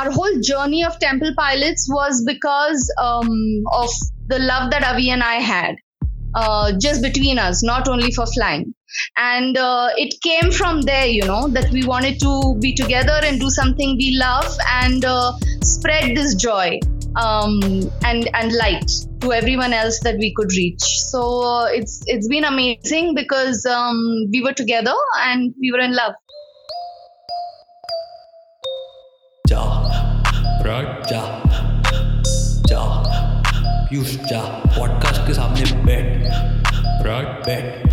our whole journey of Temple Pilots was because um, of the love that Avi and I had, uh, just between us, not only for flying. And uh, it came from there, you know, that we wanted to be together and do something we love and uh, spread this joy um, and and light to everyone else that we could reach. So uh, it's it's been amazing because um, we were together and we were in love. जा जा पीयूष जा। Podcast के सामने बैठ। बैठ।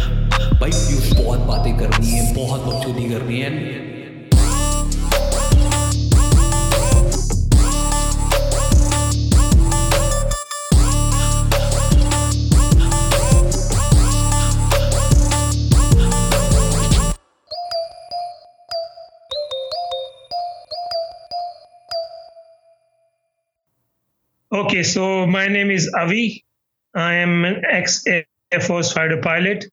भाई पीयूष बहुत बातें करनी है बहुत बकचोदी करनी है। Okay, so my name is Avi. I am an ex Air Force fighter pilot.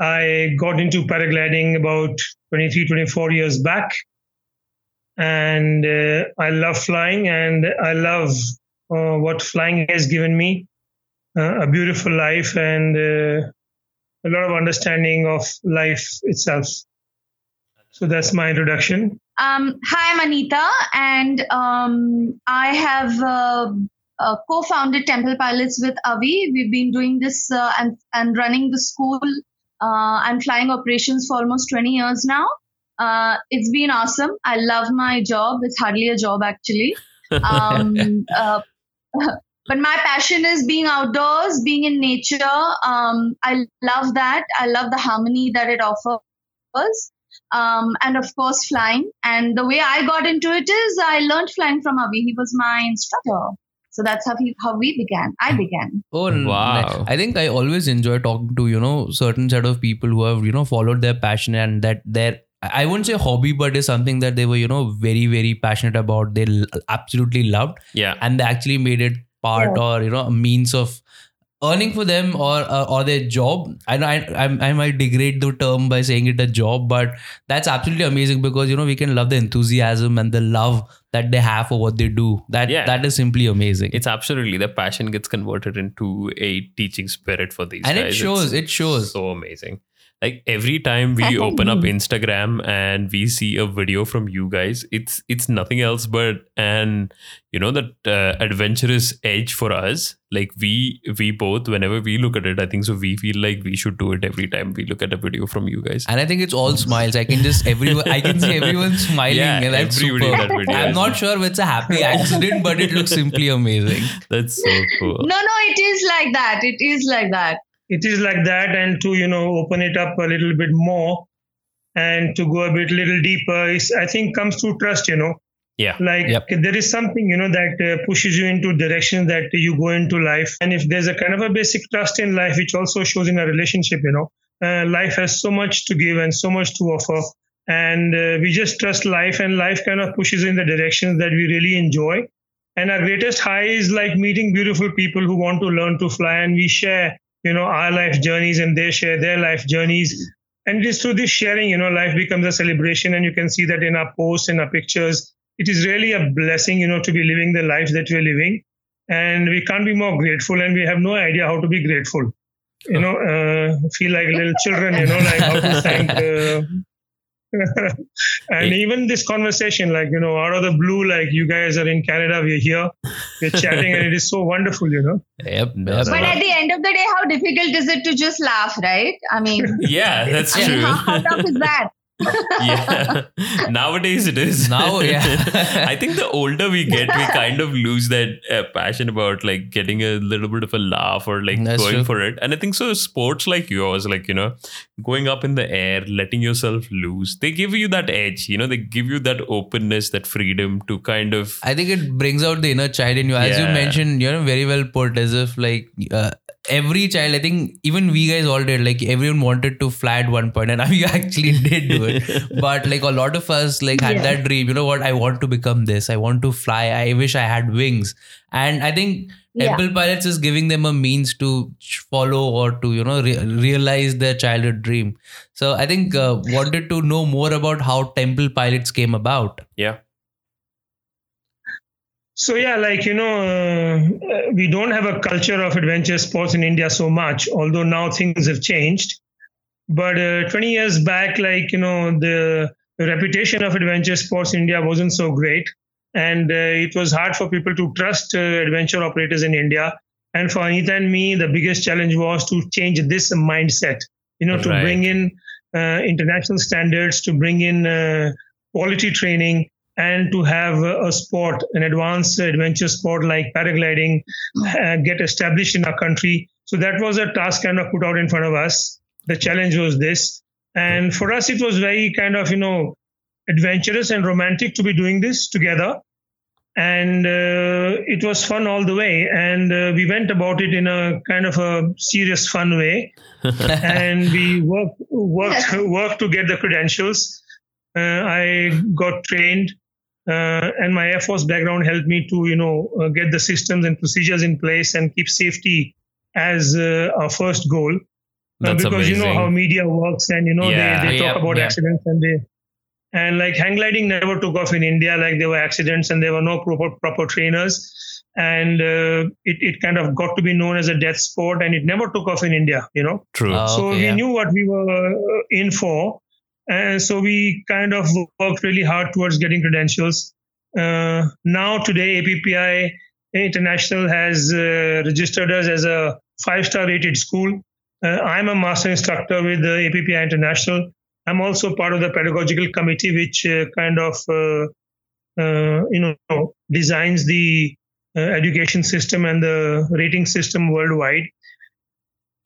I got into paragliding about 23, 24 years back. And uh, I love flying and I love uh, what flying has given me uh, a beautiful life and uh, a lot of understanding of life itself. So that's my introduction. Um, hi, I'm Anita, and um, I have uh, uh, co-founded Temple Pilots with Avi. We've been doing this uh, and, and running the school uh, and flying operations for almost 20 years now. Uh, it's been awesome. I love my job. It's hardly a job, actually. Um, uh, but my passion is being outdoors, being in nature. Um, I love that. I love the harmony that it offers. Um, and of course, flying. And the way I got into it is I learned flying from Avi. He was my instructor. So that's how, he, how we began. I began. Oh Wow. I think I always enjoy talking to you know certain set of people who have you know followed their passion and that their I wouldn't say hobby, but is something that they were you know very very passionate about. They l- absolutely loved, Yeah. and they actually made it part Yeah. or you know a means of earning for them or uh, or their job. I know I, I I might degrade the term by saying it a job, but that's absolutely amazing because you know we can love the enthusiasm and the love that they have for what they do. That Yeah. that is simply amazing. It's absolutely the passion gets converted into a teaching spirit for these And it shows, It's it shows. So amazing. Like every time we open up Instagram and we see a video from you guys, it's it's nothing else but and you know that uh, adventurous edge for us. Like we we both whenever we look at it, I think so we feel like we should do it every time we look at a video from you guys. And I think it's all smiles. I can just everyone. I can see everyone smiling. Yeah, and that's everybody in that video I'm not sure if it's a happy accident, but it looks simply amazing. That's so cool. No, no, it is like that. It is like that. It is like that and to you know open it up a little bit more and to go a bit little deeper is i think comes through trust you know Yeah. like Yep. there is something you know that uh, pushes you into direction that you go into life and if there's a kind of a basic trust in life which also shows in a relationship you know uh, life has so much to give and so much to offer and uh, we just trust life and life kind of pushes in the directions that we really enjoy and our greatest high is like meeting beautiful people who want to learn to fly and we share you know our life journeys and they share their life journeys. And it is through this sharing you know life becomes a celebration and you can see that in our posts and our pictures it is really a blessing you know to be living the life that we're living. And we can't be more grateful and we have no idea how to be grateful. You know uh, feel like little children you know like how to thank uh, and even this conversation like you know out of the blue like you guys are in canada we're here we're chatting and it is so wonderful you know Yep. No, yep. But no. at the end of the day, how difficult is it to just laugh, right? I mean, Yeah, that's I mean, true. how, how tough is that? yeah nowadays it is Now, yeah. i think the older we get we kind of lose that uh, passion about like getting a little bit of a laugh or like That's going true. for it and i think so sports like yours like you know going up in the air letting yourself loose they give you that edge you know they give you that openness that freedom to kind of I think it brings out the inner child in you, as you mentioned. You know, very well put. As if like uh, every child, I think even we guys all did. Like everyone wanted to fly at one point, and I we actually did do it. but like a lot of us, like had Yeah. that dream. You know what? I want to become this. I want to fly. I wish I had wings. And I think Yeah. Temple Pilots is giving them a means to follow or to you know re- realize their childhood dream. So I think uh, wanted to know more about how Temple Pilots came about. yeah So yeah, like you know, uh, we don't have a culture of adventure sports in India so much. Although now things have changed, but uh, 20 years back, like you know, the, the reputation of adventure sports in India wasn't so great, and uh, it was hard for people to trust uh, adventure operators in India. And for Anita and me, the biggest challenge was to change this mindset. You know, to Right. bring in uh, international standards, to bring in uh, quality training, and to have a a sport, an advanced adventure sport like paragliding, uh, get established in our country. So that was a task kind of put out in front of us. The challenge was this. And for us, it was very kind of, you know, adventurous and romantic to be doing this together. And uh, it was fun all the way. And uh, we went about it in a kind of a serious, fun way. and we worked, worked, worked to get the credentials. Uh, I got trained uh, and my Air Force background helped me to, you know, uh, get the systems and procedures in place and keep safety as uh, our first goal. Uh, That's because you know how media works, and you know Yeah. they, they Yeah, talk about yeah. accidents and they and like hang gliding never took off in India. Like there were accidents and there were no proper proper trainers, and uh, it it kind of got to be known as a death sport, and it never took off in India. You know, True. Uh, so okay, we yeah. knew what we were uh, in for and so we kind of worked really hard towards getting credentials uh, now today appi international has uh, registered us as a five star rated school uh, i'm a master instructor with the appi international i'm also part of the pedagogical committee which uh, kind of uh, uh, you know designs the uh, education system and the rating system worldwide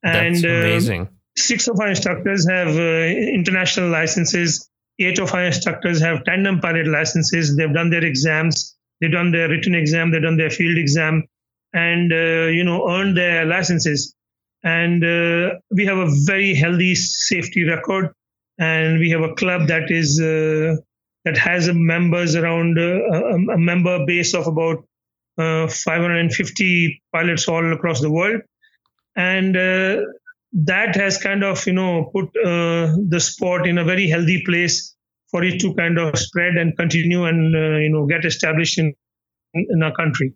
That's and uh, amazing. six of our instructors have uh, international licenses. Eight of our instructors have tandem pilot licenses. They've done their exams. They've done their written exam. They've done their field exam, and uh, you know earned their licenses. And uh, we have a very healthy safety record, and we have a club that is uh, that has a members around uh, a, a member base of about uh, 550 pilots all across the world, and uh, that has kind of you know put uh, the sport in a very healthy place for it to kind of spread and continue and uh, you know get established in in our country.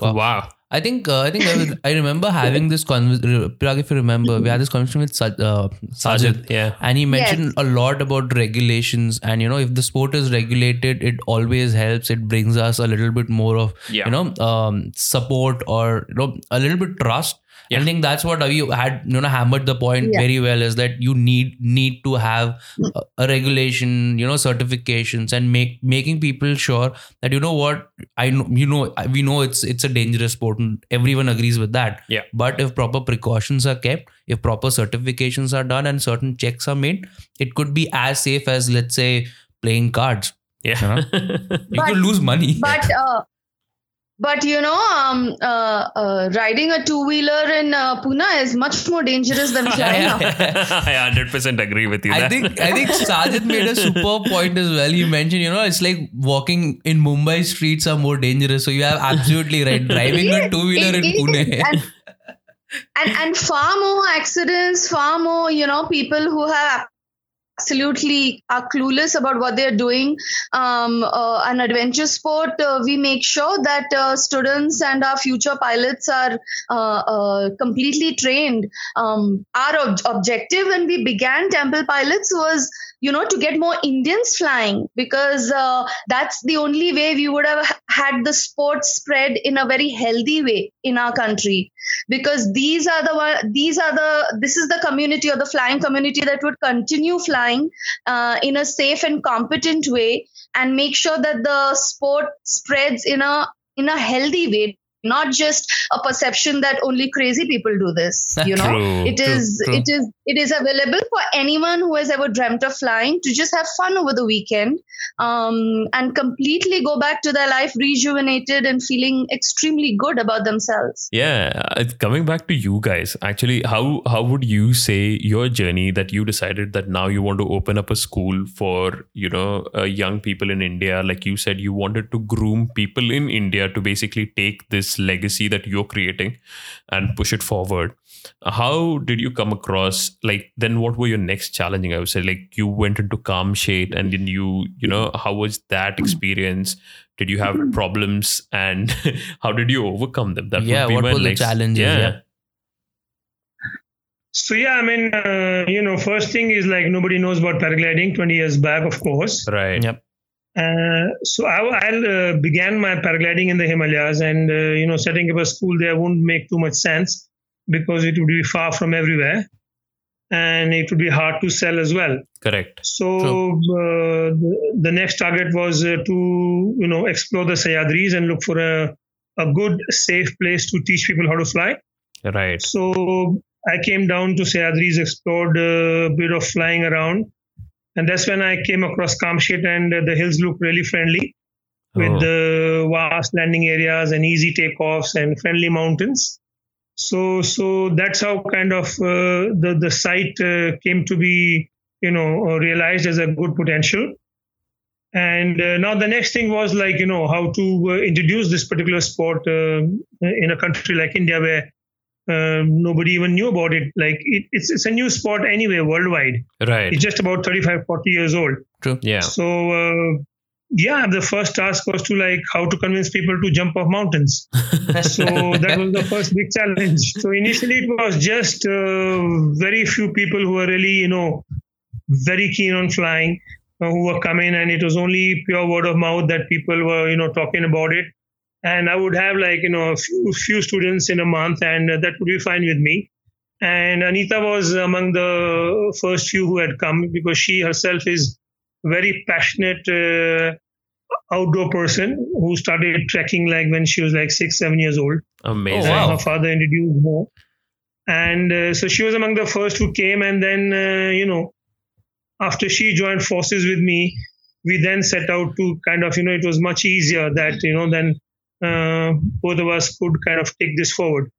Wow. Wow. I think uh, I think I, was, I remember having this conversation. Pirag, if you remember, we had this conversation with Saj- uh, Sajid, Sajid, yeah. and he mentioned Yes. a lot about regulations. And you know, if the sport is regulated, it always helps. It brings us a little bit more of Yeah. you know um, support or you know a little bit trust. Yeah. I think that's what Avi had you know hammered the point Yeah. very well is that you need need to have a, a regulation, you know, certifications and make making people sure that you know what I know you know we know it's it's a dangerous sport and everyone agrees with that. Yeah. But if proper precautions are kept, if proper certifications are done and certain checks are made, it could be as safe as let's say playing cards. Yeah. You But- could lose money. but uh, but you know um, uh, uh, riding a two wheeler in uh, Pune is much more dangerous than flying Yeah. I 100% agree with you. I there. think I think Sajid made a superb point as well. He mentioned, you know, it's like walking in Mumbai streets are more dangerous. So you have absolutely right. Driving a two wheeler in It- it Pune. and, and and far more accidents, far more you know people who have absolutely are clueless about what they're doing. Um, uh, an adventure sport, uh, we make sure that uh, students and our future pilots are uh, uh, completely trained. Um, our ob- objective when we began Temple Pilots was you know to get more indians flying because uh, that's the only way we would have had the sport spread in a very healthy way in our country. Because these are the one these are the this is the community or the flying community that would continue flying uh, in a safe and competent way and make sure that the sport spreads in a in a healthy way not just a perception that only crazy people do this you know True, it true, is true. it is it is available for anyone who has ever dreamt of flying to just have fun over the weekend um, and completely go back to their life rejuvenated and feeling extremely good about themselves Yeah, uh, coming back to you guys, actually, how how would you say your journey that you decided that now you want to open up a school for you know uh, young people in India? Like you said, you wanted to groom people in India to basically take this legacy that you're creating and push it forward. how did you come across like then what were your next challenging i would say? Like you went into calm shade and then you you know how was that experience? Did you have problems? And how did you overcome them? That yeah would be what my were the next- challenges? Yeah, So yeah, I mean, uh, you know, first thing is like nobody knows about paragliding 20 years back, of course. right. Yep. Uh, so I, I uh, began my paragliding in the Himalayas, and uh, you know, setting up a school there wouldn't make too much sense because it would be far from everywhere, and it would be hard to sell as well. correct So uh, the, the next target was uh, to you know explore the Sahyadris and look for a a good safe place to teach people how to fly. right So I came down to Sahyadris, explored a bit of flying around, and that's when I came across Kamshet, and the hills look really friendly with Oh. the vast landing areas and easy takeoffs and friendly mountains. So, so that's how kind of uh, the the site uh, came to be, you know, uh, realized as a good potential. And uh, now the next thing was like, you know, how to uh, introduce this particular sport uh, in a country like India where uh, nobody even knew about it. Like it, it's it's a new sport anyway worldwide. right It's just about 35, 40 years old. true yeah So uh, yeah, the first task was to like how to convince people to jump off mountains. so that was the first big challenge. So initially it was just uh, very few people who were really you know very keen on flying uh, who were coming, and it was only pure word of mouth that people were you know talking about it. And I would have like you know a few few students in a month, and uh, that would be fine with me. And Anita was among the first few who had come because she herself is very passionate uh, outdoor person who started trekking like when she was like six, seven years old. amazing Oh, wow. Her father introduced her. And uh, so she was among the first who came. And then, uh, you know, after she joined forces with me, we then set out to kind of, you know, it was much easier that, you know, then both of us could kind of take this forward.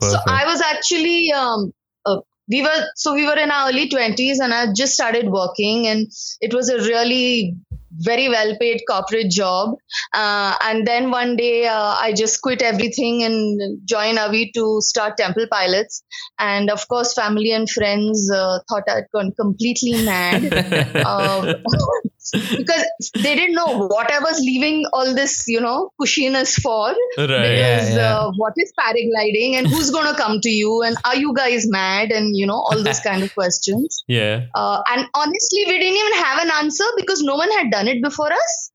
So I was actually um, uh, we were so we were in our early twenties, and I just started working, and it was a really very well paid corporate job. Uh, and then one day uh, I just quit everything and joined Avi to start Temple Pilots. And of course, family and friends uh, thought I'd gone completely mad. because they didn't know what I was leaving all this, you know, cushiness for. right Because Yeah, yeah. Uh, what is paragliding and who's going to come to you and are you guys mad and you know all those kind of questions. yeah Uh, and honestly, we didn't even have an answer because no one had done it before us.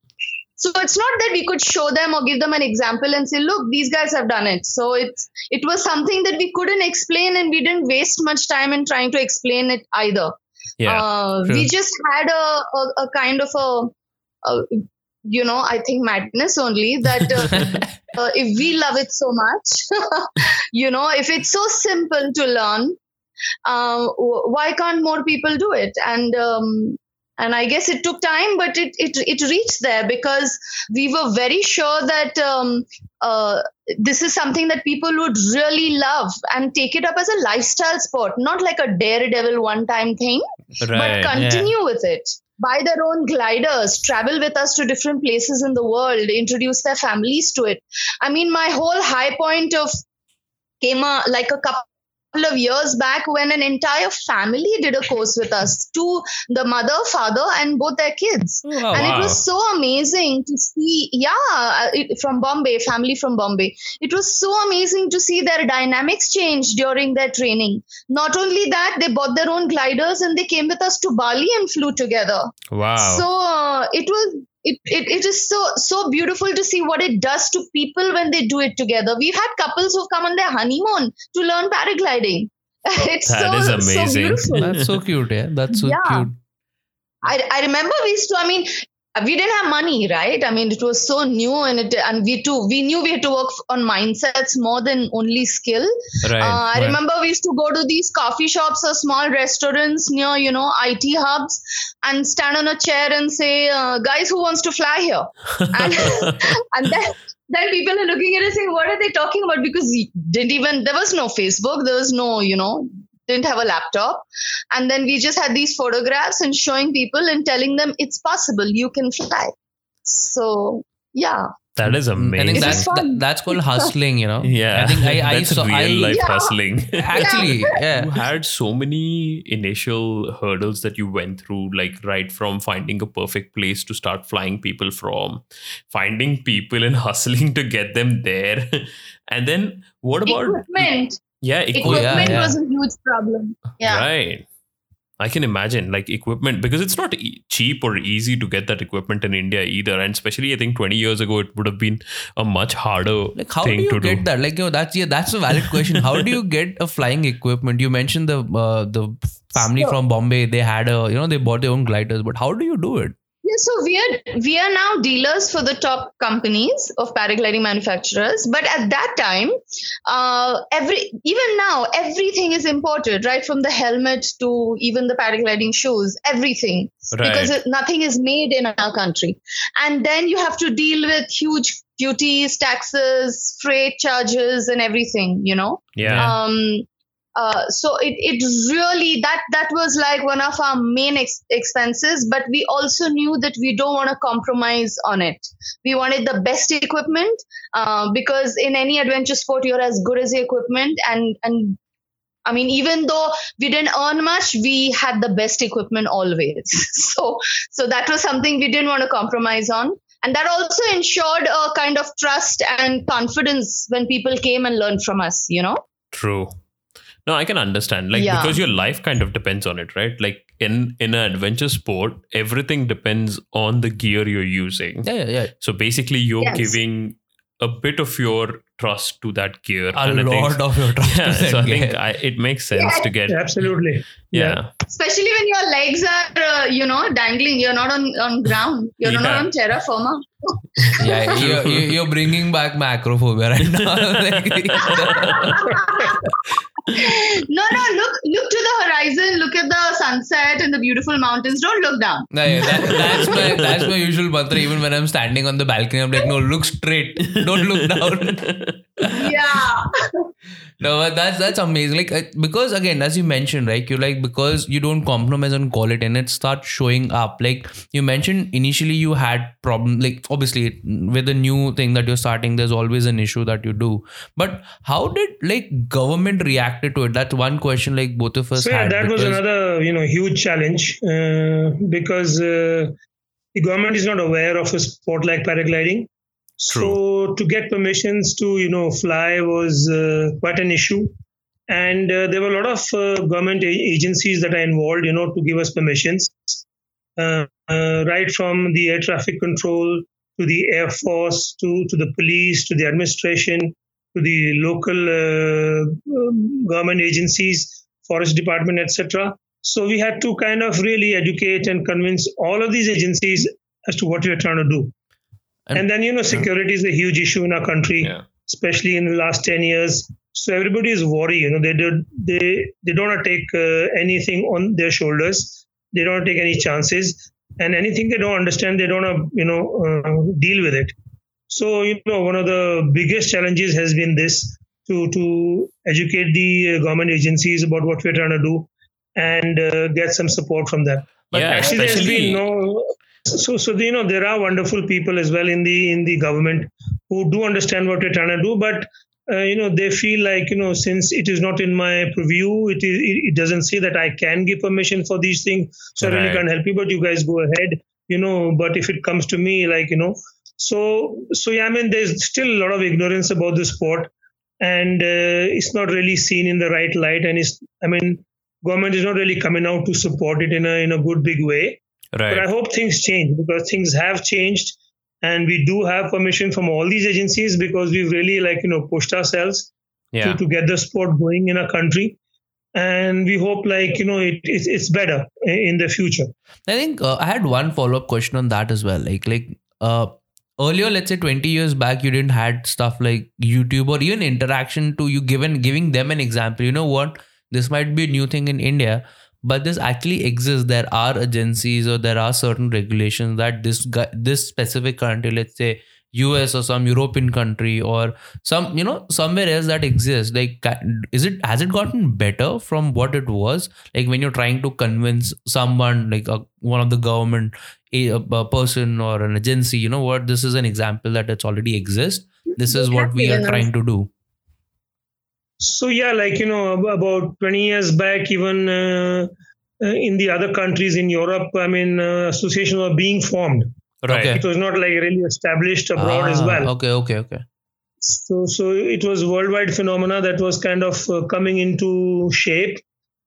So it's not that we could show them or give them an example and say, look, these guys have done it. So it's it was something that we couldn't explain and we didn't waste much time in trying to explain it either. Yeah Uh, we just had a, a, a kind of a, a, you know, I think madness only that uh, uh, if we love it so much, you know, if it's so simple to learn, um, why can't more people do it? And um, and I guess it took time, but it, it it reached there because we were very sure that um, uh, this is something that people would really love and take it up as a lifestyle sport, not like a daredevil one time thing right but continue with it. Buy their own gliders travel with us to different places in the world introduce their families to it. I mean my whole high point of came a, like a couple of years back when an entire family did a course with us to the mother father and both their kids. Oh, and wow. it was so amazing to see yeah uh, from bombay family from bombay. It was so amazing to see their dynamics change during their training. Not only that they bought their own gliders and they came with us to bali and flew together. Wow. So uh, it was it, it, it is so so beautiful to see what it does to people when they do it together we've had couples who've come on their honeymoon to learn paragliding it's That so, is so amazing. beautiful That's so cute, yeah. That's so Yeah. cute. I, I remember we used to, I mean, we didn't have money, right? I mean, it was so new and it, and we too, we knew we had to work on mindsets more than only skill. right Uh, I right. remember we used to go to these coffee shops or small restaurants near, you know, IT hubs and stand on a chair and say, uh, guys, who wants to fly here? And, and then, then people are looking at us saying, what are they talking about? Because didn't even, there was no Facebook, there was no, you know, didn't have a laptop. And then we just had these photographs and showing people and telling them it's possible, you can fly. So, yeah. That mm. is I amazing. think It that's that, that's called hustling, you know. yeah, I think I, I that's saw real I life Yeah. hustling. actually yeah. you had so many initial hurdles that you went through like right from finding a perfect place to start flying people from finding people and hustling to get them there and then what about Equipment. yeah Oh, Equipment equipment yeah, yeah. was a huge problem. Yeah. right i can imagine like equipment because it's not e- cheap or easy to get that equipment in india either and especially i think 20 years ago it would have been a much harder Like how thing do you to get do that? Like you know, that's yeah, that's a valid question. How do you get a flying equipment? You mentioned the uh, the family So- from Bombay. They had a you know they bought their own gliders, but how do you do it? Yeah, so we are we are now dealers for the top companies of paragliding manufacturers. But at that time, uh, every even now everything is imported, right from the helmet to even the paragliding shoes, everything because right it, nothing is made in our country. And then you have to deal with huge duties, taxes, freight charges, and everything. You know yeah um uh, so it, it really that that was like one of our main ex- expenses but we also knew that we don't want to compromise on it we wanted the best equipment uh, because in any adventure sport you're as good as the equipment and and I mean, even though we didn't earn much, we had the best equipment always. So, so that was something we didn't want to compromise on, and that also ensured a kind of trust and confidence when people came and learned from us. You know. True. No, I can understand. Like Yeah. because your life kind of depends on it, right? Like in in an adventure sport, everything depends on the gear you're using. Yeah, yeah, yeah. So basically, you're Yes. giving a bit of your trust to that gear. A and I think- lot of your trust. yeah, is so I think. I, it makes sense to get Absolutely. yeah. especially when your legs are uh, you know dangling you're not on, on ground you're Yeah. not on terra firma yeah, you're, you're you're bringing back macrophobia right now. no no look look to the horizon look at the sunset and the beautiful mountains don't look down No, yeah, that, that's my that's my usual mantra. Even when I'm standing on the balcony, I'm like, no, look straight, don't look down. yeah No, that's that's amazing. Like uh, because again, as you mentioned, right? You like because you don't compromise on quality, and it starts showing up. Like you mentioned initially, you had problem. Like obviously, with the new thing that you're starting, there's always an issue that you do. But how did like government reacted to it? That's one question. Like both of us So yeah, had. that was another you know huge challenge uh, because uh, the government is not aware of a sport like paragliding. So to get permissions to you know fly was uh, quite an issue, and uh, there were a lot of uh, government agencies that are involved, you know, to give us permissions, uh, uh, right from the air traffic control to the air force to to the police to the administration to the local uh, um, government agencies, forest department, etc. So we had to kind of really educate and convince all of these agencies as to what we are trying to do. And- And, then you know, security is a huge issue in our country, Yeah. especially in the last ten years. So everybody is worried. You know, they do, they they don't want to take uh, anything on their shoulders. They don't take any chances, and anything they don't understand, they don't you know uh, deal with it. So you know, one of the biggest challenges has been this to to educate the uh, government agencies about what we're trying to do and uh, get some support from them. But Yeah, actually, there's especially- been no. So, so you know, there are wonderful people as well in the in the government who do understand what we're trying to do, but uh, you know, they feel like you know, since it is not in my purview, it is it doesn't say that I can give permission for these things, so I really can't help you. But you guys go ahead, you know. But if it comes to me, like you know, so so yeah, I mean, there's still a lot of ignorance about the sport, and uh, it's not really seen in the right light, and it's I mean, government is not really coming out to support it in a in a good big way. But I hope things change because things have changed, and we do have permission from all these agencies because we've really like you know pushed ourselves Yeah. to, to get the sport going in our country, and we hope like you know it, it's it's better in the future. I think uh, I had one follow up question on that as well. Like, like uh, earlier, let's say twenty years back, you didn't had stuff like YouTube or even interaction to you given giving them an example. You know what? This might be a new thing in India, but this actually exists. There are agencies or there are certain regulations that this guy, this specific country, let's say US or some European country or some you know somewhere else that exists. Like is it has it gotten better from what it was? Like when you're trying to convince someone like a, one of the government a, a person or an agency you know what? This is an example that it's already exists this is what we are trying to do So yeah, like you know, about 20 years back, even uh, uh, in the other countries in Europe, I mean, uh, associations were being formed. Right. Okay. It was not like really established abroad as Ah, well. okay okay okay So, so it was worldwide phenomena that was kind of uh, coming into shape.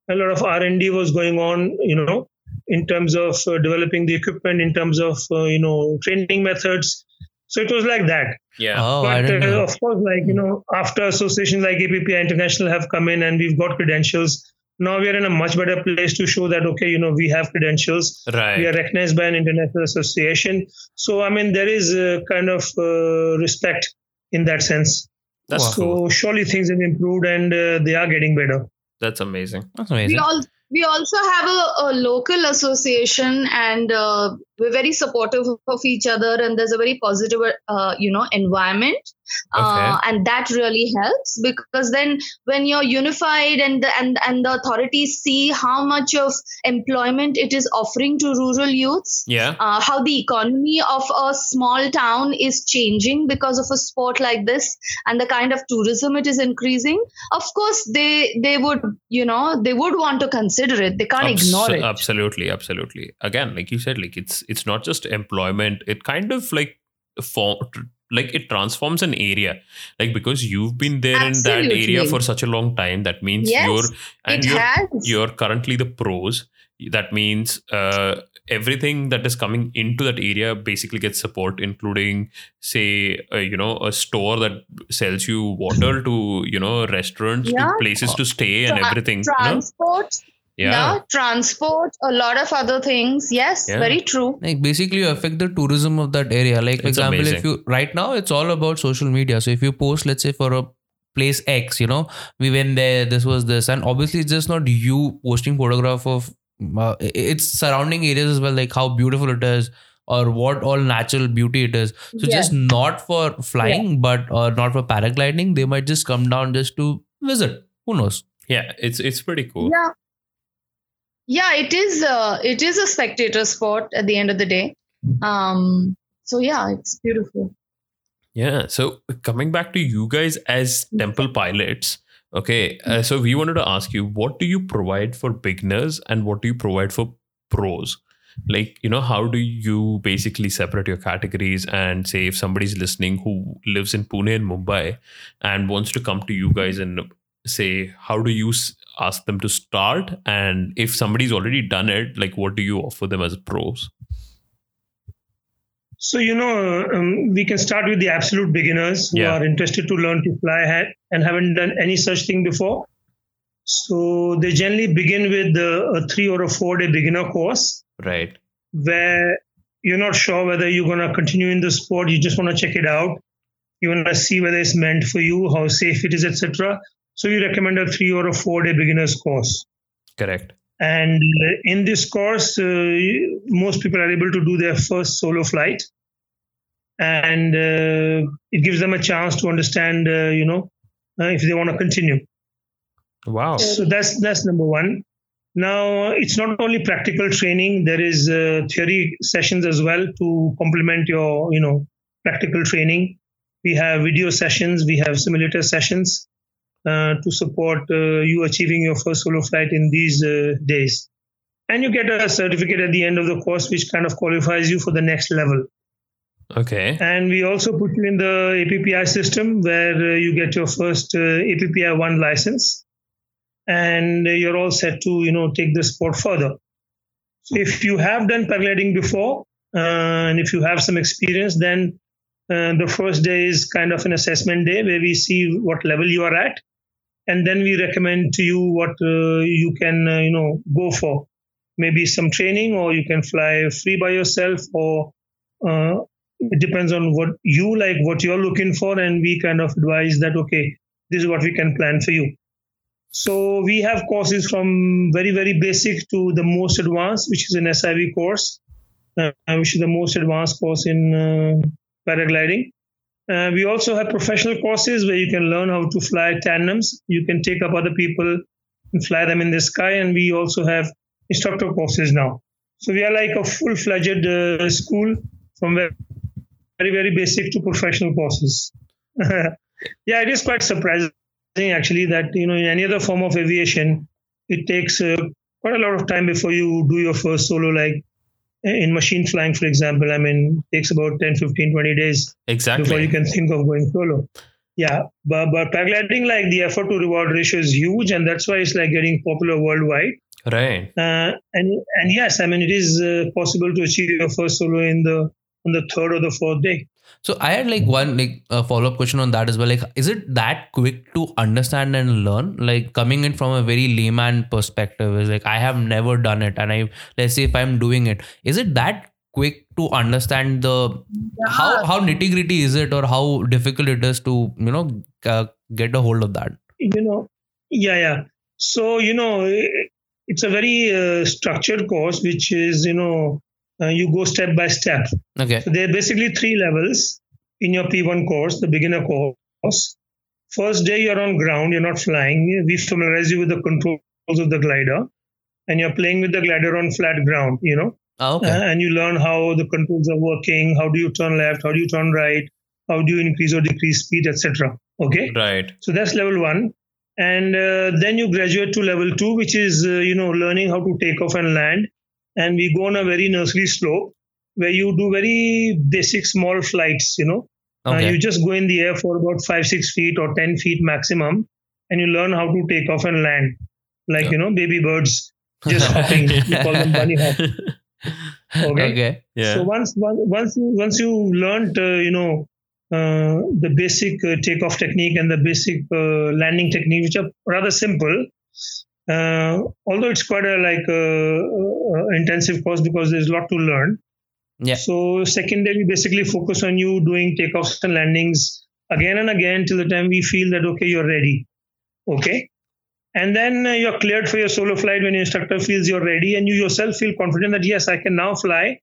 A lot of R and D was going on, you know, in terms of uh, developing the equipment, in terms of uh, you know training methods. So it was like that. Yeah. oh I but didn't uh, know of course, like you know, after associations like APPI International have come in and we've got credentials, now we are in a much better place to show that okay, you know, we have credentials. Right. We are recognized by an international association. So I mean, there is a kind of uh, respect in that sense. That's So cool. surely things have improved and uh, they are getting better. That's amazing. that's we amazing all we also have a, a local association and uh, we're very supportive of each other and there's a very positive uh, you know environment uh, and that really helps because then when you're unified and the, and and the authorities see how much of employment it is offering to rural youths Yeah. uh, how the economy of a small town is changing because of a sport like this and the kind of tourism it is increasing of course they they would you know they would want to consider it they can't Abs- ignore it Absolutely, absolutely. Again, like you said, like it's it's not just employment. It kind of like form like it transforms an area. Like because you've been there in that area for such a long time, that means Yes, you're and it you're has you're currently the pros. That means uh, everything that is coming into that area basically gets support, including, say, uh, you know, a store that sells you water to, you know, restaurants to places to stay and Tra- everything. you know? Transport Yeah. yeah. transport a lot of other things yes Yeah. very true like basically you affect the tourism of that area like for It's example if you right now it's all about social media so if you post let's say for a place x you know we went there this was this and obviously it's just not you posting photograph of uh, it's surrounding areas as well like how beautiful it is or what all natural beauty it is so Yeah. just not for flying but or not for paragliding they might just come down just to visit who knows Yeah, it's it's pretty cool. yeah yeah it is uh, it is a spectator sport at the end of the day um so yeah it's beautiful Yeah. So coming back to you guys as temple pilots, okay. Uh, so we wanted to ask you, what do you provide for beginners and what do you provide for pros? Like, you know, how do you basically separate your categories and say if somebody's listening who lives in Pune and Mumbai and wants to come to you guys and say, how do you ask them to start? And if somebody's already done it, like, what do you offer them as pros? So, you know, um, we can start with the absolute beginners who Yeah. are interested to learn to fly and haven't done any such thing before. So, they generally begin with uh, a three or a four day beginner course Right. where you're not sure whether you're going to continue in the sport. You just want to check it out. You want to see whether it's meant for you, how safe it is, etc. So, you recommend a three or a four day beginner's course. Correct. And uh, in this course, uh, most people are able to do their first solo flight. And uh, it gives them a chance to understand, uh, you know, uh, if they want to continue. Wow. So that's that's number one. Now it's not only practical training; there is uh, theory sessions as well to complement your, you know, practical training. We have video sessions, we have simulator sessions to support uh, you achieving your first solo flight in these uh, days. And you get a certificate at the end of the course, which kind of qualifies you for the next level. Okay. And we also put you in the APPI system where uh, you get your first uh, APPI one license, and you're all set to you know take the sport further. So if you have done paragliding before, uh, and if you have some experience, then uh, the first day is kind of an assessment day where we see what level you are at, and then we recommend to you what uh, you can uh, you know go for. Maybe some training, or you can fly free by yourself, or uh, it depends on what you like, what you're looking for, and we kind of advise that okay, this is what we can plan for you. So we have courses from very very basic to the most advanced, which is an SIV course, uh, which is the most advanced course in uh, paragliding. Uh, we also have professional courses where you can learn how to fly tandems. You can take up other people and fly them in the sky. And we also have instructor courses now. So we are like a full-fledged uh, school from very, very basic to professional courses. yeah, it is quite surprising actually that you know in any other form of aviation, it takes uh, quite a lot of time before you do your first solo. Like in machine flying, for example, I mean, it takes about 10, 15, 20 days Exactly. before you can think of going solo. Yeah, but, but paragliding, like the effort to reward ratio is huge, and that's why it's like getting popular worldwide. Right. Uh, and and yes, I mean it is uh, possible to achieve your first solo in the on the third or the fourth day. So I had like one like a follow up question on that as well. Like, is it that quick to understand and learn? Like coming in from a very layman perspective is like I have never done it, and I let's say if I'm doing it, is it that quick to understand the how how nitty gritty is it or how difficult it is to you know uh, get a hold of that? You know, yeah, yeah. So you know, it's a very uh, structured course, which is you know uh, you go step by step. Okay. So there are basically three levels in your P1 course, the beginner course. First day you're on ground, you're not flying. We familiarize you with the controls of the glider, and you're playing with the glider on flat ground. You know, Ah, okay. uh, and you learn how the controls are working. How do you turn left? How do you turn right? How do you increase or decrease speed, etc. Okay. Right. So that's level one. And uh, then you graduate to level two, which is, uh, you know, learning how to take off and land. And we go on a very nursery slope where you do very basic small flights, you know. Uh, you just go in the air for about five, six feet or 10 feet maximum. And you learn how to take off and land. Like, you know, baby birds just hopping. we call them bunny hop. Okay. okay. Yeah. So once once once you once you learned uh, you know uh, the basic uh, takeoff technique and the basic uh, landing technique, which are rather simple, uh, although it's quite a like uh, uh, intensive course because there's a lot to learn. Yeah. So second day we basically focus on you doing takeoffs and landings again and again till the time we feel that okay you're ready, okay. And then uh, you're cleared for your solo flight when your instructor feels you're ready, and you yourself feel confident that yes, I can now fly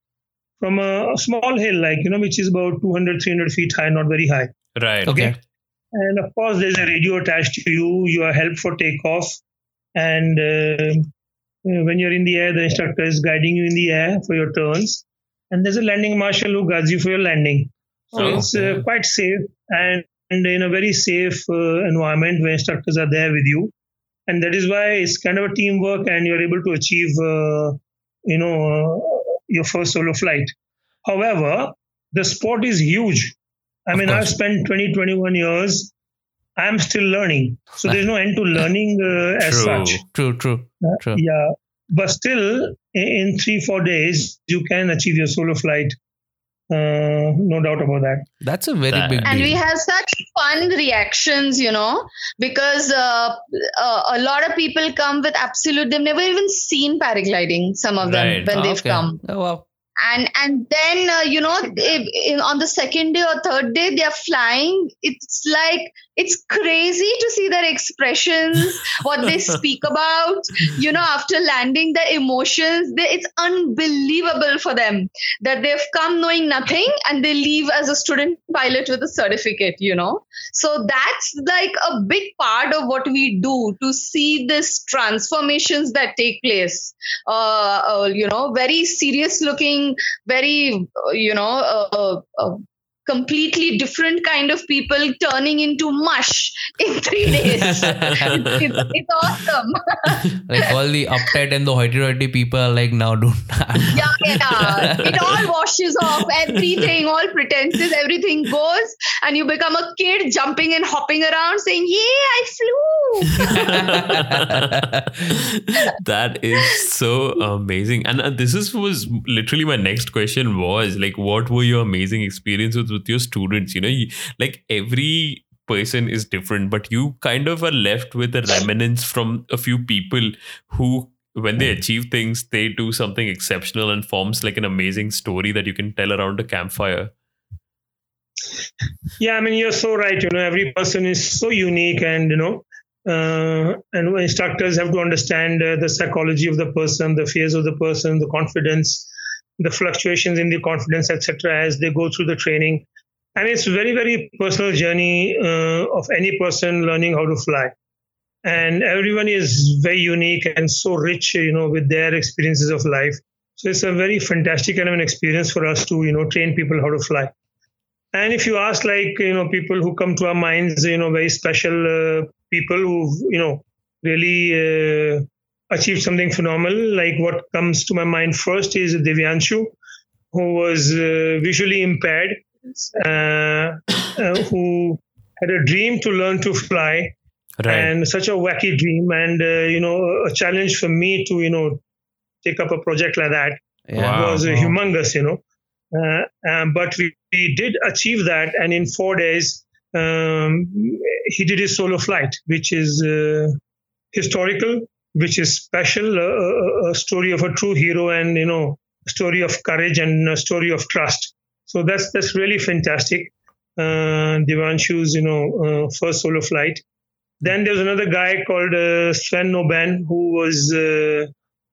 from a, a small hill, like you know, which is about 200, 300 feet high, not very high. Right. Okay. And of course, there's a radio attached to you. You are helped for takeoff, and uh, when you're in the air, the instructor is guiding you in the air for your turns. And there's a landing marshal who guides you for your landing. So Oh, it's uh, quite safe and, and in a very safe uh, environment where instructors are there with you. And that is why it's kind of a teamwork and you're able to achieve, uh, you know, uh, your first solo flight. However, the sport is huge. I mean. I've spent 20, 21 years. I'm still learning. So there's no end to learning uh, as True. such. True. True. True. Yeah, but still, in, in three four days, you can achieve your solo flight. Uh, no doubt about that. That's a very That- big and deal. we have such fun reactions you know because uh, uh, a lot of people come with absolute they've never even seen paragliding some of them when Ah, they've okay. come Oh wow. And and then uh, you know if, on the second day or third day they're flying. It's like it's crazy to see their expressions what they speak about. You know after landing their emotions they, it's unbelievable for them that they've come knowing nothing and they leave as a student pilot with a certificate you know. So that's like a big part of what we do to see this transformations that take place. Uh, uh, you know very serious looking very uh, you know uh, uh, completely different kind of people turning into mush in three days it's, it's, it's awesome like all the uptight and the hoity-toity people are like now don't yeah, yeah. It all washes off. Everything, all pretenses, everything goes, and you become a kid jumping and hopping around saying, "Yeah, I flew." that is so amazing and uh, this is was literally my next question was like what were your amazing experiences with your students you know you, like every person is different but you kind of are left with a remnants from a few people who when they achieve things they do something exceptional and forms like an amazing story that you can tell around a campfire Yeah, I mean, you're so right. You know, every person is so unique, and you know, uh, and instructors have to understand uh, the psychology of the person, the fears of the person, the confidence, the fluctuations in the confidence, etc. As they go through the training, and it's very very personal journey uh, of any person learning how to fly. And everyone is very unique and so rich you know with their experiences of life. So it's a very fantastic kind of an experience for us to you know train people how to fly. And if you ask like you know people who come to our minds you know very special uh, people who you know really uh, achieved something phenomenal like what comes to my mind first is divyanshu who was uh, visually impaired uh, uh, who had a dream to learn to fly Right. and such a wacky dream and uh, you know a challenge for me to you know take up a project like that Yeah. Wow. was uh, humongous you know uh, um, but we, we did achieve that and in four days um, he did his solo flight which is uh, historical which is special a, a, story of a true hero and you know a story of courage and a story of trust so that's that's really fantastic uh, Devanshu's you know uh, first solo flight then there's another guy called uh, Sven Noben who was uh,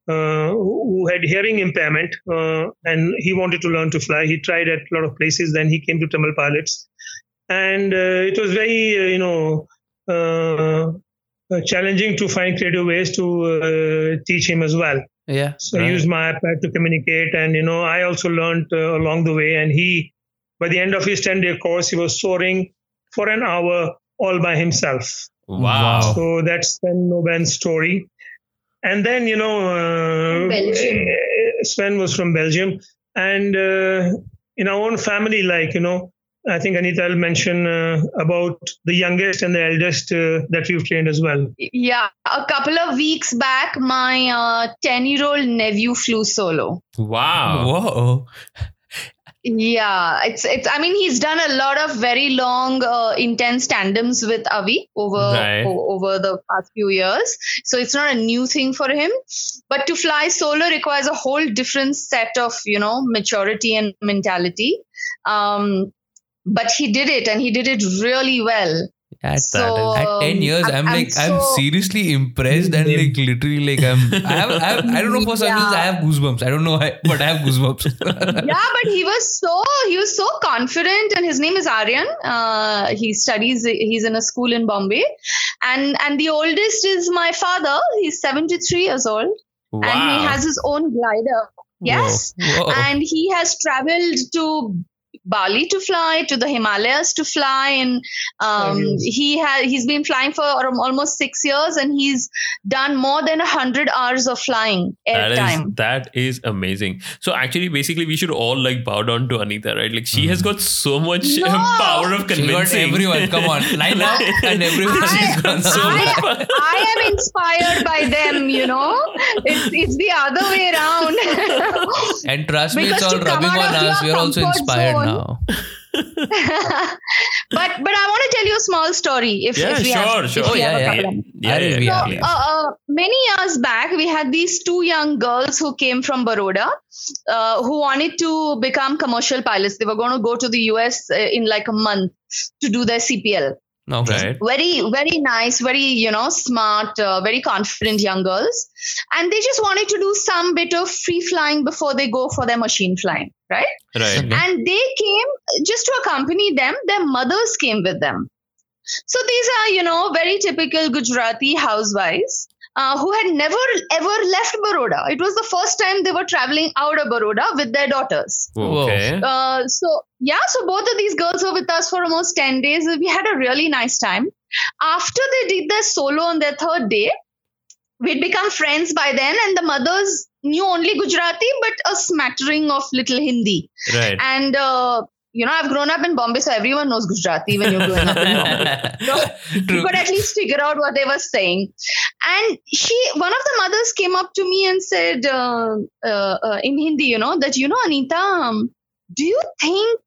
uh, who had hearing impairment uh, and he wanted to learn to fly. He tried at a lot of places. Then he came to Temple Pilots, and uh, it was very uh, you know uh, challenging to find creative ways to uh, teach him as well. Yeah. So I right. used my iPad to communicate, and you know, I also learned uh, along the way. And he, by the end of his ten-day course, he was soaring for an hour all by himself. Wow. So that's Sven Noben's story. And then you know, uh, Belgium. uh, Sven was from Belgium, and uh, in our own family, like you know, I think Anita will mention uh, about the youngest and the eldest uh, that we've trained as well. Yeah, a couple of weeks back, my 10 year old nephew flew solo. Wow. Whoa. Yeah, it's it's. I mean, he's done a lot of very long, uh, intense tandems with Avi over Right. o- over the past few years. So it's not a new thing for him. But to fly solo requires a whole different set of you know maturity and mentality. Um, but he did it, and he did it really well. At, So, at 10 years, I'm I'm like, I'm seriously impressed and like literally like I'm, I have, I have, I don't know for some reason I have goosebumps. I don't know why, but I have goosebumps. yeah, but he was so he was so confident, and his name is Aryan. Uh, he studies. He's in a school in Bombay, and and the oldest is my father. He's seventy three years old, Wow. and he has his own glider. Yes, Whoa. and he has traveled to Bali to fly, to the Himalayas to fly, and um, Yes. he has he's been flying for almost six years, and he's done more than hundred hours of flying That is airtime. that is amazing. So actually, basically, we should all like bow down to Anita, right? Like she has got so much No! power of She got convincing. everyone. Come on, line up, and everyone I- she's gonna. I, I am inspired by them, you know. It's it's the other way around. and trust me, it's all rubbing on us. We're also inspired zone. now. but but I want to tell you a small story. If, yeah, if we sure, have, sure. If we Oh, have yeah, yeah, yeah. Yeah, yeah, have. uh, uh, many years back, we had these two young girls who came from Baroda uh, who wanted to become commercial pilots. They were going to go to the US uh, in like a month to do their CPL. Okay. Very, very nice, very, you know, smart, uh, very confident young girls. And they just wanted to do some bit of free flying before they go for their machine flying, right? Right. Okay. and they came just to accompany them their mothers came with them so these are you know very typical gujarati housewives uh, who had never ever left baroda. It was the first time they were traveling out of baroda with their daughters. Okay. uh, so yeah so both of these girls were with us for almost 10 days. We had a really nice time. After they did their solo on their third day we'd become friends by then and the mothers knew only gujarati but a smattering of little hindi. Right. and uh, you know, I've grown up in Bombay, so everyone knows Gujarati when you're growing up in Bombay. No, True. you could at least figure out what they were saying. And she, one of the mothers came up to me and said uh, uh, uh, in Hindi, you know, that, you know, Anita, um, do you think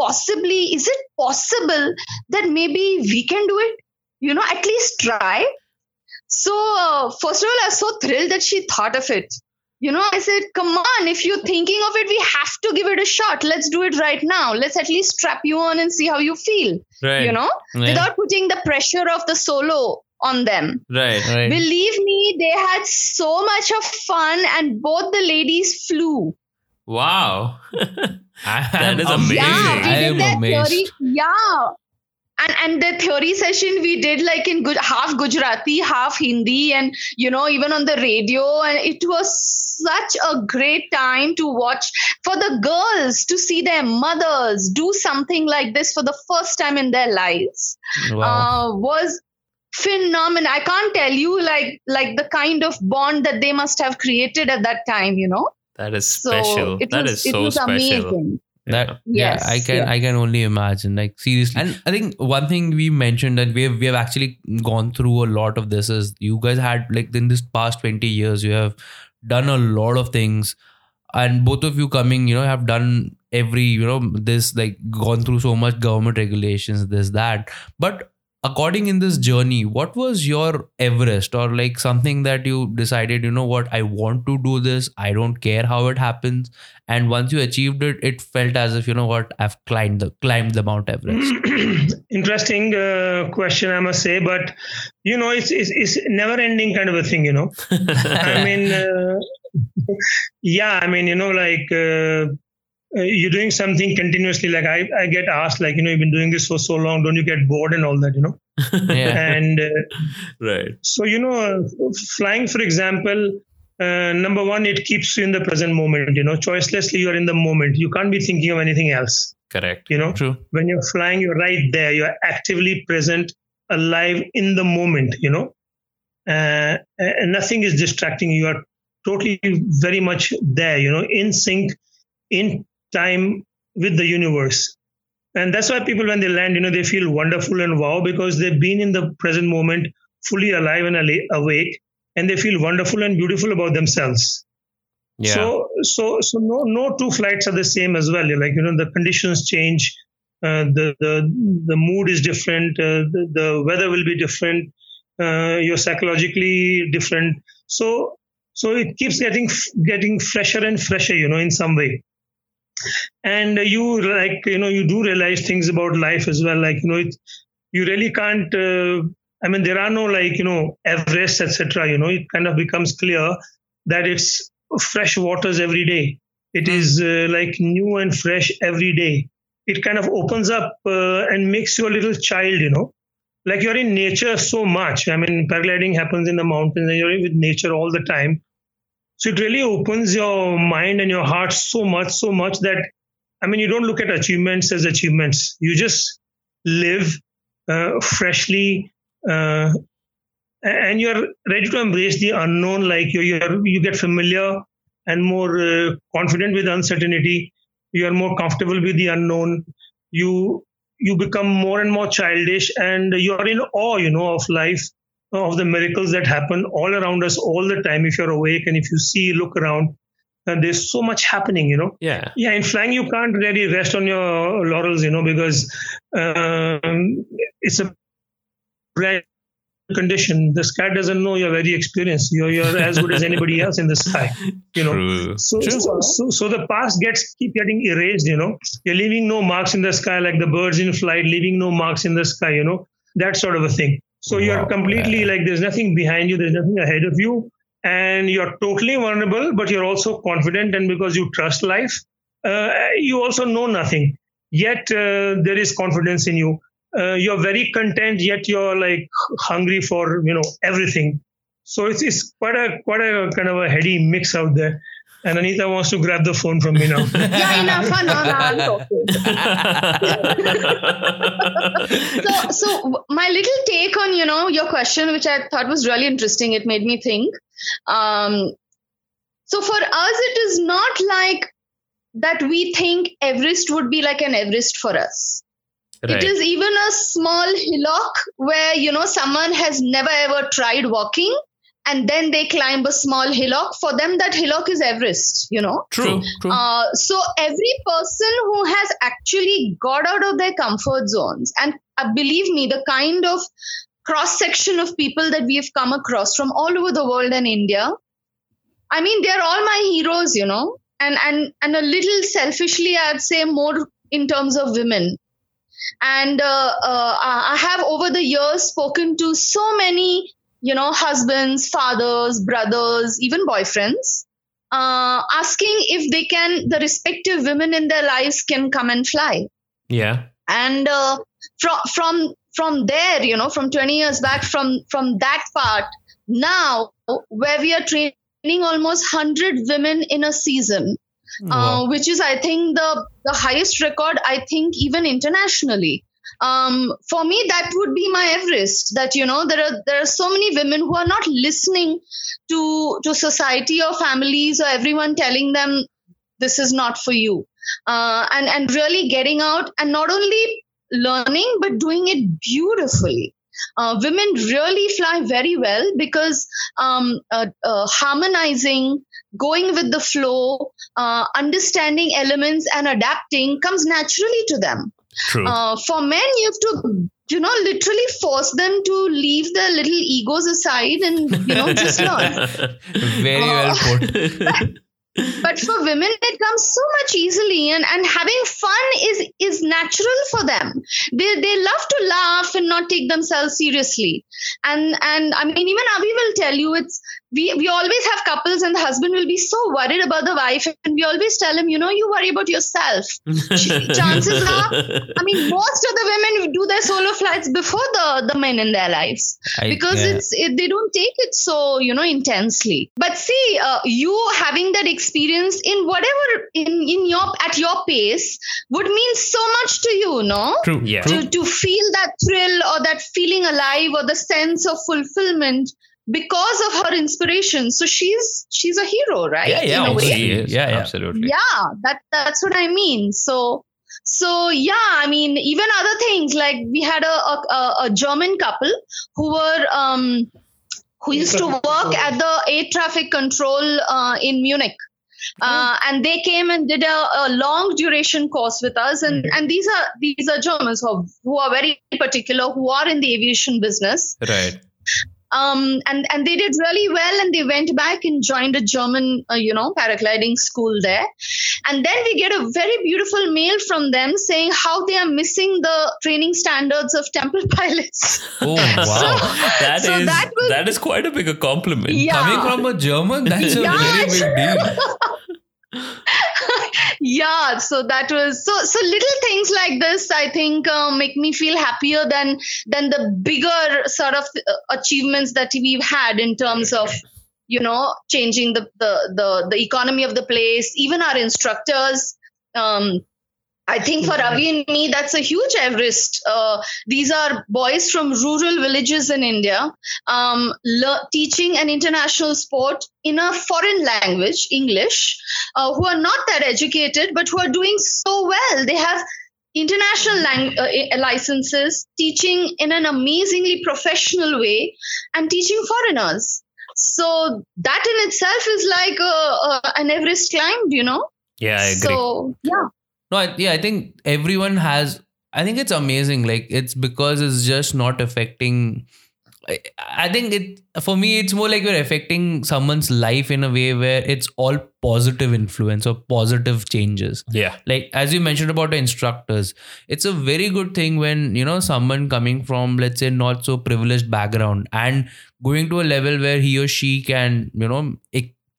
possibly, is it possible that maybe we can do it? You know, at least try. So, uh, first of all, I was so thrilled that she thought of it. You know, I said, come on, if you're thinking of it, we have to give it a shot. Let's do it right now. Let's at least strap you on and see how you feel, Right. you know, Yeah. without putting the pressure of the solo on them. Right. Right. Believe me, they had so much of fun, and both the ladies flew. Wow. That is amazing. Yeah, we I am that amazed. theory. Yeah. And, and the theory session we did like in half Gujarati, half Hindi, and you know, even on the radio. And it was such a great time to watch for the girls to see their mothers do something like this for the first time in their lives Wow. uh, was phenomenal. I can't tell you like like the kind of bond that they must have created at that time, you know. That is So special. it That was is so special. amazing. That Yes, yeah i can yeah. i can only imagine. Like seriously. And i think one thing we mentioned that we have we have actually gone through a lot of this is you guys had like in this past 20 years you have done a lot of things. And both of you coming you know have done every you know this like gone through so much government regulations this that. But according in this journey what was your everest or like something that you decided you know what i want to do this i don't care how it happens and once you achieved it it felt as if you know what i've climbed the climbed the mount everest Interesting uh, question, I must say, but you know, it's it's, it's never ending kind of a thing, you know. I mean, uh, yeah, I mean, you know, like uh, uh, you're doing something continuously. Like I, I get asked, like, you know, you've been doing this for so long, don't you get bored and all that, you know? yeah And uh, right. so, you know, flying, for example, uh, number one, it keeps you in the present moment. You know, choicelessly, you're in the moment. You can't be thinking of anything else. Correct. You know, true when you're flying, you're right there. You're actively present, alive in the moment. You know, uh, and nothing is distracting you. You are totally, very much there. You know, in sync, in time with the universe. And that's why people, when they land, you know, they feel wonderful and wow because they've been in the present moment, fully alive and awake, and they feel wonderful and beautiful about themselves. Yeah. So, so, so no, no two flights are the same as well. Like you know, the conditions change, uh, the the the mood is different, uh, the, the weather will be different, uh, you're psychologically different. So, so it keeps getting getting fresher and fresher, you know, in some way. And you like you know you do realize things about life as well. Like you know, it, you really can't. Uh, I mean, there are no like you know Everest, etc. You know, it kind of becomes clear that it's fresh waters every day. It is uh, like new and fresh every day. It kind of opens up uh, and makes you a little child, you know. Like you're in nature so much. I mean, paragliding happens in the mountains and you're with nature all the time. So it really opens your mind and your heart so much, so much that, I mean, you don't look at achievements as achievements. You just live uh, freshly uh, and you're ready to embrace the unknown like you you're, you get familiar and more uh, confident with uncertainty. You are more comfortable with the unknown. You you become more and more childish and you are in awe you know of life of the miracles that happen all around us all the time. If you're awake and if you see look around and there's so much happening you know? Yeah. yeah in flying you can't really rest on your laurels you know because um, it's a brand condition. The sky doesn't know you're very experienced you're, you're as good as anybody else in the sky you know? True. so, so, so, so the past gets keep getting erased you know? You're leaving no marks in the sky like the birds in flight leaving no marks in the sky you know? That sort of a thing so you're completely like there's nothing behind you there's nothing ahead of you and you're totally vulnerable but you're also confident and because you trust life uh, you also know nothing. Yet uh, there is confidence in you. Uh, you're very content yet you're like hungry for you know everything. So it's, it's quite a quite a kind of a heady mix out there and anita wants to grab the phone from me now Yeah, enough. No, no, it's okay. so so my little take on you know your question which i thought was really interesting it made me think um so for us it is not like that we think everest would be like an everest for us Right. it is even a small hillock where you know someone has never ever tried walking and then they climb a small hillock for them that hillock is everest you know True. true uh, so every person who has actually got out of their comfort zones, and uh, believe me, the kind of cross section of people that we have come across from all over the world and India, I mean, they're all my heroes, you know, and and and a little selfishly, I'd say more in terms of women. And uh, uh, I have over the years spoken to so many, you know, husbands, fathers, brothers, even boyfriends uh, asking if they can, the respective women in their lives can come and fly. Yeah. And uh, from from from there, you know, from 20 years back, from from that part, now where we are training almost 100 women in a season, uh, which is, I think, the the highest record. I think even internationally um, for me that would be my everest that you know there are there are so many women who are not listening to to society or families or everyone telling them this is not for you. Uh, and and really getting out and not only learning but doing it beautifully. Uh, women really fly very well because um, uh, uh, harmonizing going with the flow uh, understanding elements and adapting comes naturally to them True. uh, for men, you have to, you know, literally force them to leave their little egos aside and, you know, just learn. Very well put. But for women, it comes so much easily, and, and having fun is is natural for them. They they love to laugh and not take themselves seriously. And and I mean, even Avi will tell you it's we we always have couples, and the husband will be so worried about the wife, and we always tell him, you know, you worry about yourself. Chances are, I mean, most of the women do their solo flights before the the men in their lives I- because yeah. it's it, they don't take it so you know intensely but see uh, you having that experience in whatever in in your at your pace would mean so much to you no True. Yeah. True. to, to feel that thrill or that feeling alive or the sense of fulfillment because of her inspiration. So she's she's a hero right? Yeah, yeah, in a way. obviously. She is, Yeah, yeah. Absolutely. yeah that that's what i mean. So so yeah i mean even other things like we had a a, a- a german couple who were um who used to work at the air traffic control uh, in munich. Uh, and they came and did a, a long duration course with us. And, and these are these are germans who are, who are very particular who are in the aviation business. Right. Um, and and they did really well and they went back and joined a german uh, you know paragliding school there and then we get a very beautiful mail from them saying how they are missing the training standards of temple pilots Oh wow. That is So that was- that is quite a big compliment. Yeah. Coming from a German, that's a Yeah, very big deal. yeah so that was so so little things like this i think uh, make me feel happier than than the bigger sort of uh, achievements that we've had in terms of you know changing the the the, the economy of the place even our instructors um I think for Avi and me, that's a huge Everest. Uh, these are boys from rural villages in India um, le- teaching an international sport in a foreign language, English, uh, who are not that educated, but who are doing so well. They have international lang- uh, licenses, teaching in an amazingly professional way, and teaching foreigners. So that in itself is like a, a, an Everest climb, you know. Yeah, I agree. So yeah. No, I, yeah, I think everyone has. I think it's amazing. Like it's because it's just not affecting. I, I think it for me, it's more like you're affecting someone's life in a way where it's all positive influence or positive changes. yeah. Like as you mentioned about the instructors, it's a very good thing when you know someone coming from let's say not so privileged background and going to a level where he or she can you know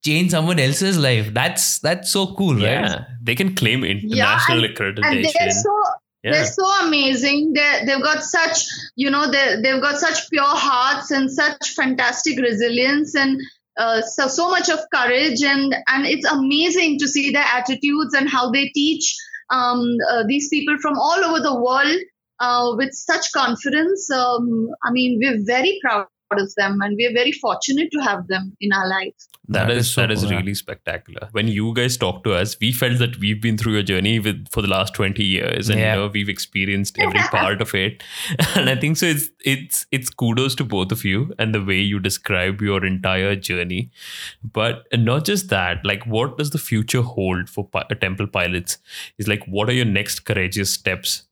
change someone else's life. That's that's so cool, right? Yeah. They can claim international and- accreditation. and they're so yeah. they're so amazing they they've got such you know they they've got such pure hearts and such fantastic resilience and uh, so so much of courage and and it's amazing to see their attitudes and how they teach um, uh, these people from all over the world uh, with such confidence um, i mean we're very proud of them and we're very fortunate to have them in our lives that is, so that is cool, yeah. really spectacular. When you guys talk to us, we felt that we've been through your journey with for the last twenty years, and Yeah. you know we've experienced every part of it. And I think so. It's it's it's kudos to both of you and the way you describe your entire journey. But not just that, like what does the future hold for pi- temple pilots? Is like what are your next courageous steps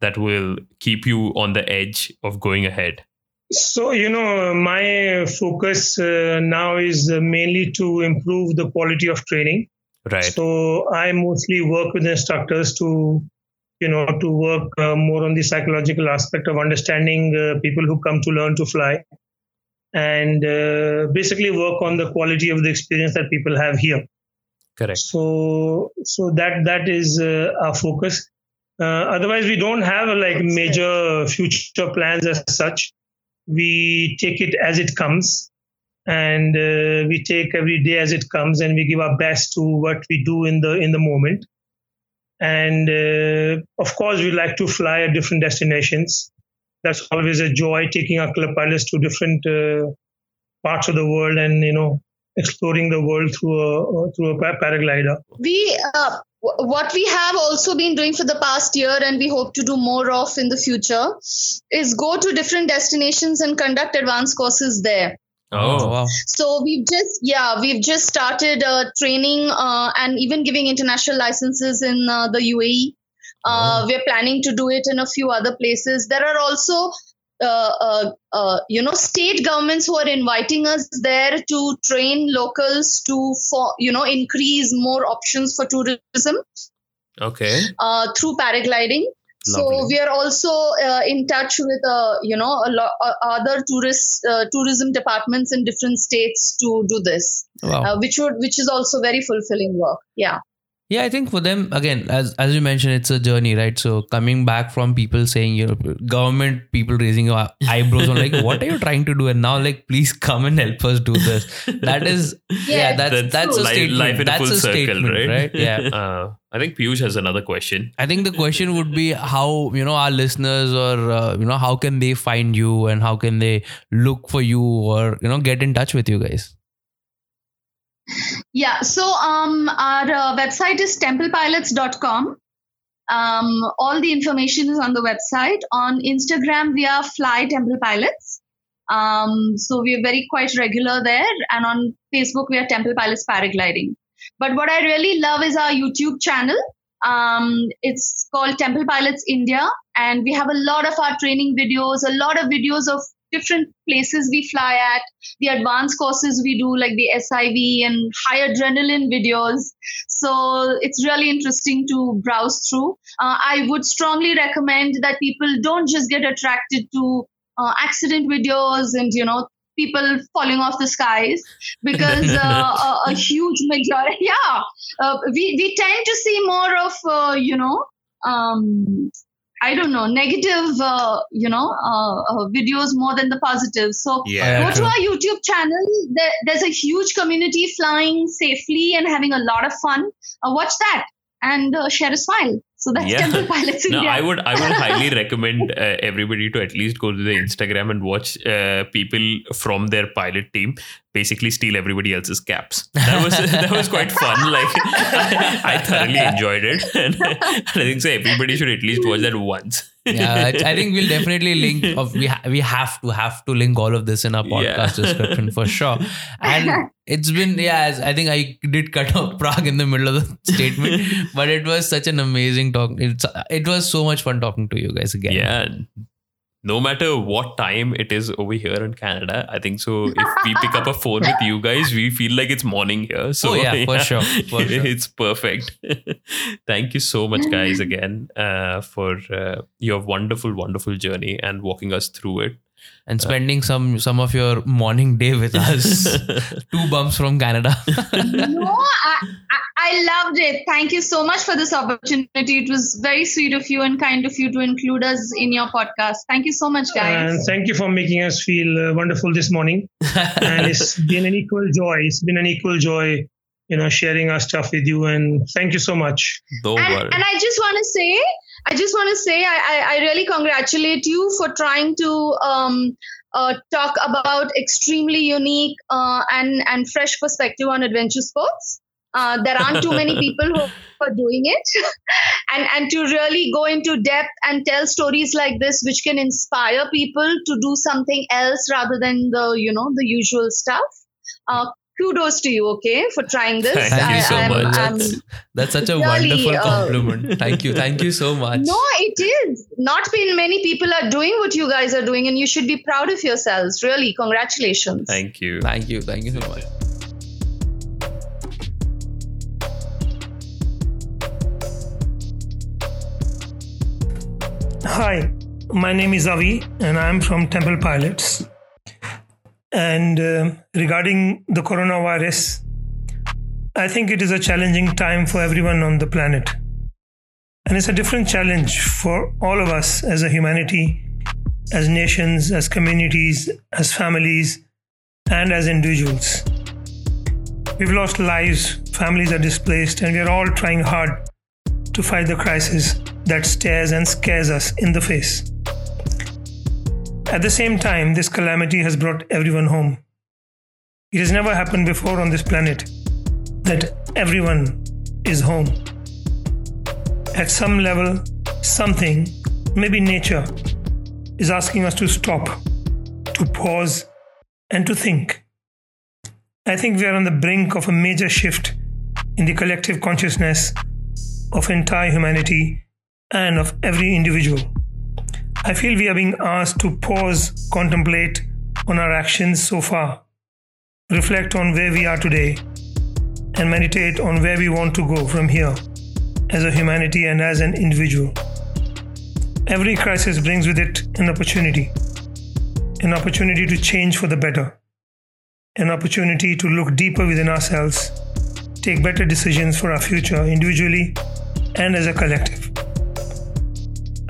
that will keep you on the edge of going ahead? So, you know, my focus uh, now is uh, mainly to improve the quality of training. Right. So, I mostly work with instructors to, you know, to work uh, more on the psychological aspect of understanding uh, people who come to learn to fly and uh, basically work on the quality of the experience that people have here. Correct. So so that that is uh, our focus. Uh, otherwise, we don't have like major future plans as such. We take it as it comes, and uh, we take every day as it comes, and we give our best to what we do in the in the moment. And uh, of course, we like to fly at different destinations. That's always a joy taking our club pilots to different uh, parts of the world, and you know exploring the world through a through a paraglider. We uh, what we have also been doing for the past year and we hope to do more of in the future is go to different destinations and conduct advanced courses there. Oh, wow. so we've just yeah we've just started uh, training uh, and even giving international licenses in uh, the uae uh, we're planning to do it in a few other places. There are also uh, uh, uh, you know state governments who are inviting us there to train locals to for you know increase more options for tourism Okay. uh, through paragliding. Lovely. So we are also uh, in touch with uh, you know a lot uh, other tourist uh, tourism departments in different states to do this, Wow. uh, which would which is also very fulfilling work. Yeah. Yeah, I think for them again, as as you mentioned, it's a journey, right? So coming back from people saying, you know, government people raising your eyebrows on like, what are you trying to do? And now like, please come and help us do this. That is, yeah, Yeah, that's that's, a life, statement. life in a that's full a circle, statement, right? right? Yeah. Uh, I think Piyush has another question. I think the question would be how you know our listeners or uh, you know how can they find you and how can they look for you or you know get in touch with you guys. Yeah. So um, our uh, website is templepilots.com. Um, all the information is on the website. On Instagram, we are Fly Temple Pilots. Um, so we are very quite regular there. And on Facebook, we are Temple Pilots Paragliding. But what I really love is our YouTube channel. Um, it's called Temple Pilots India, and we have a lot of our training videos, a lot of videos of different places we fly at, the advanced courses we do, like the SIV and high adrenaline videos. So it's really interesting to browse through. Uh, I would strongly recommend that people don't just get attracted to uh, accident videos and you know people falling off the skies because uh, a, a huge majority yeah uh, we, we tend to see more of uh, you know um, i don't know negative uh, you know uh, uh, videos more than the positive. So Yeah. go to our youtube channel. There, there's a huge community flying safely and having a lot of fun. Uh, watch that and uh, share a smile. So that's Yeah. temple pilots No, india. I would I would highly recommend uh, everybody to at least go to the Instagram and watch uh, people from their pilot team basically steal everybody else's caps. That was that was quite fun. Like I, thoroughly enjoyed it, and I think so. Everybody should at least watch that once. yeah, I, I think we'll definitely link. Of we ha- we have to have to link all of this in our podcast Yeah. description for sure. And it's been yeah, as I think I did cut off Prague in the middle of the statement, but it was such an amazing talk. It's it was so much fun talking to you guys again. Yeah. No matter what time it is over here in Canada, I think so. If we pick up a phone with you guys, we feel like it's morning here. So Oh, yeah, for sure, for sure. it's perfect. Thank you so much, guys, again uh, for uh, your wonderful, wonderful journey and walking us through it. And spending some some of your morning day with us. Two bumps from Canada. no, I, I, I loved it. Thank you so much for this opportunity. It was very sweet of you and kind of you to include us in your podcast. Thank you so much, guys. And thank you for making us feel uh, wonderful this morning. and it's been an equal joy. It's been an equal joy, you know, sharing our stuff with you. And thank you so much. Don't and, worry. and I just want to say, I just want to say, I, I, I really congratulate you for trying to um, uh, talk about extremely unique uh, and and fresh perspective on adventure sports. Uh, there aren't too many people who are doing it, and and to really go into depth and tell stories like this, which can inspire people to do something else rather than the you know the usual stuff. Uh, kudos to you, okay, for trying this. Thank you so I'm- much. I'm- That's, that's such a Really, wonderful uh, compliment. Thank you. Thank you so much. No, it is. Not been many people are doing what you guys are doing, and you should be proud of yourselves. Really, congratulations. Thank you. Thank you. Thank you so much. Hi, my name is Avi, and I'm from Temple Pilots. And uh, regarding the coronavirus, I think it is a challenging time for everyone on the planet. And it's a different challenge for all of us as a humanity, as nations, as communities, as families, and as individuals. We've lost lives, families are displaced, and we are all trying hard to fight the crisis that stares and scares us in the face. At the same time, this calamity has brought everyone home. It has never happened before on this planet that everyone is home. At some level, something, maybe nature, is asking us to stop, to pause, and to think. I think we are on the brink of a major shift in the collective consciousness of entire humanity and of every individual. I feel we are being asked to pause, contemplate on our actions so far, reflect on where we are today, and meditate on where we want to go from here as a humanity and as an individual. Every crisis brings with it an opportunity, an opportunity to change for the better, an opportunity to look deeper within ourselves, take better decisions for our future individually and as a collective.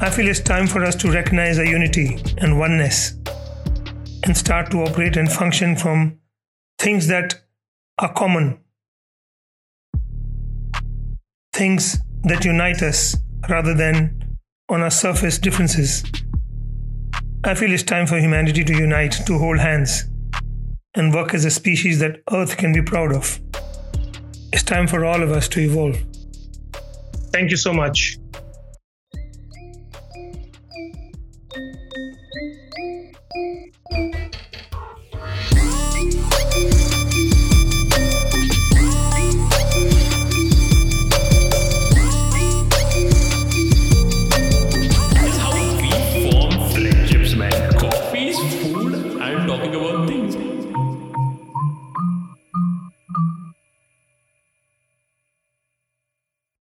I feel it's time for us to recognize our unity and oneness and start to operate and function from things that are common, things that unite us rather than on our surface differences. I feel it's time for humanity to unite, to hold hands, and work as a species that Earth can be proud of. It's time for all of us to evolve. Thank you so much.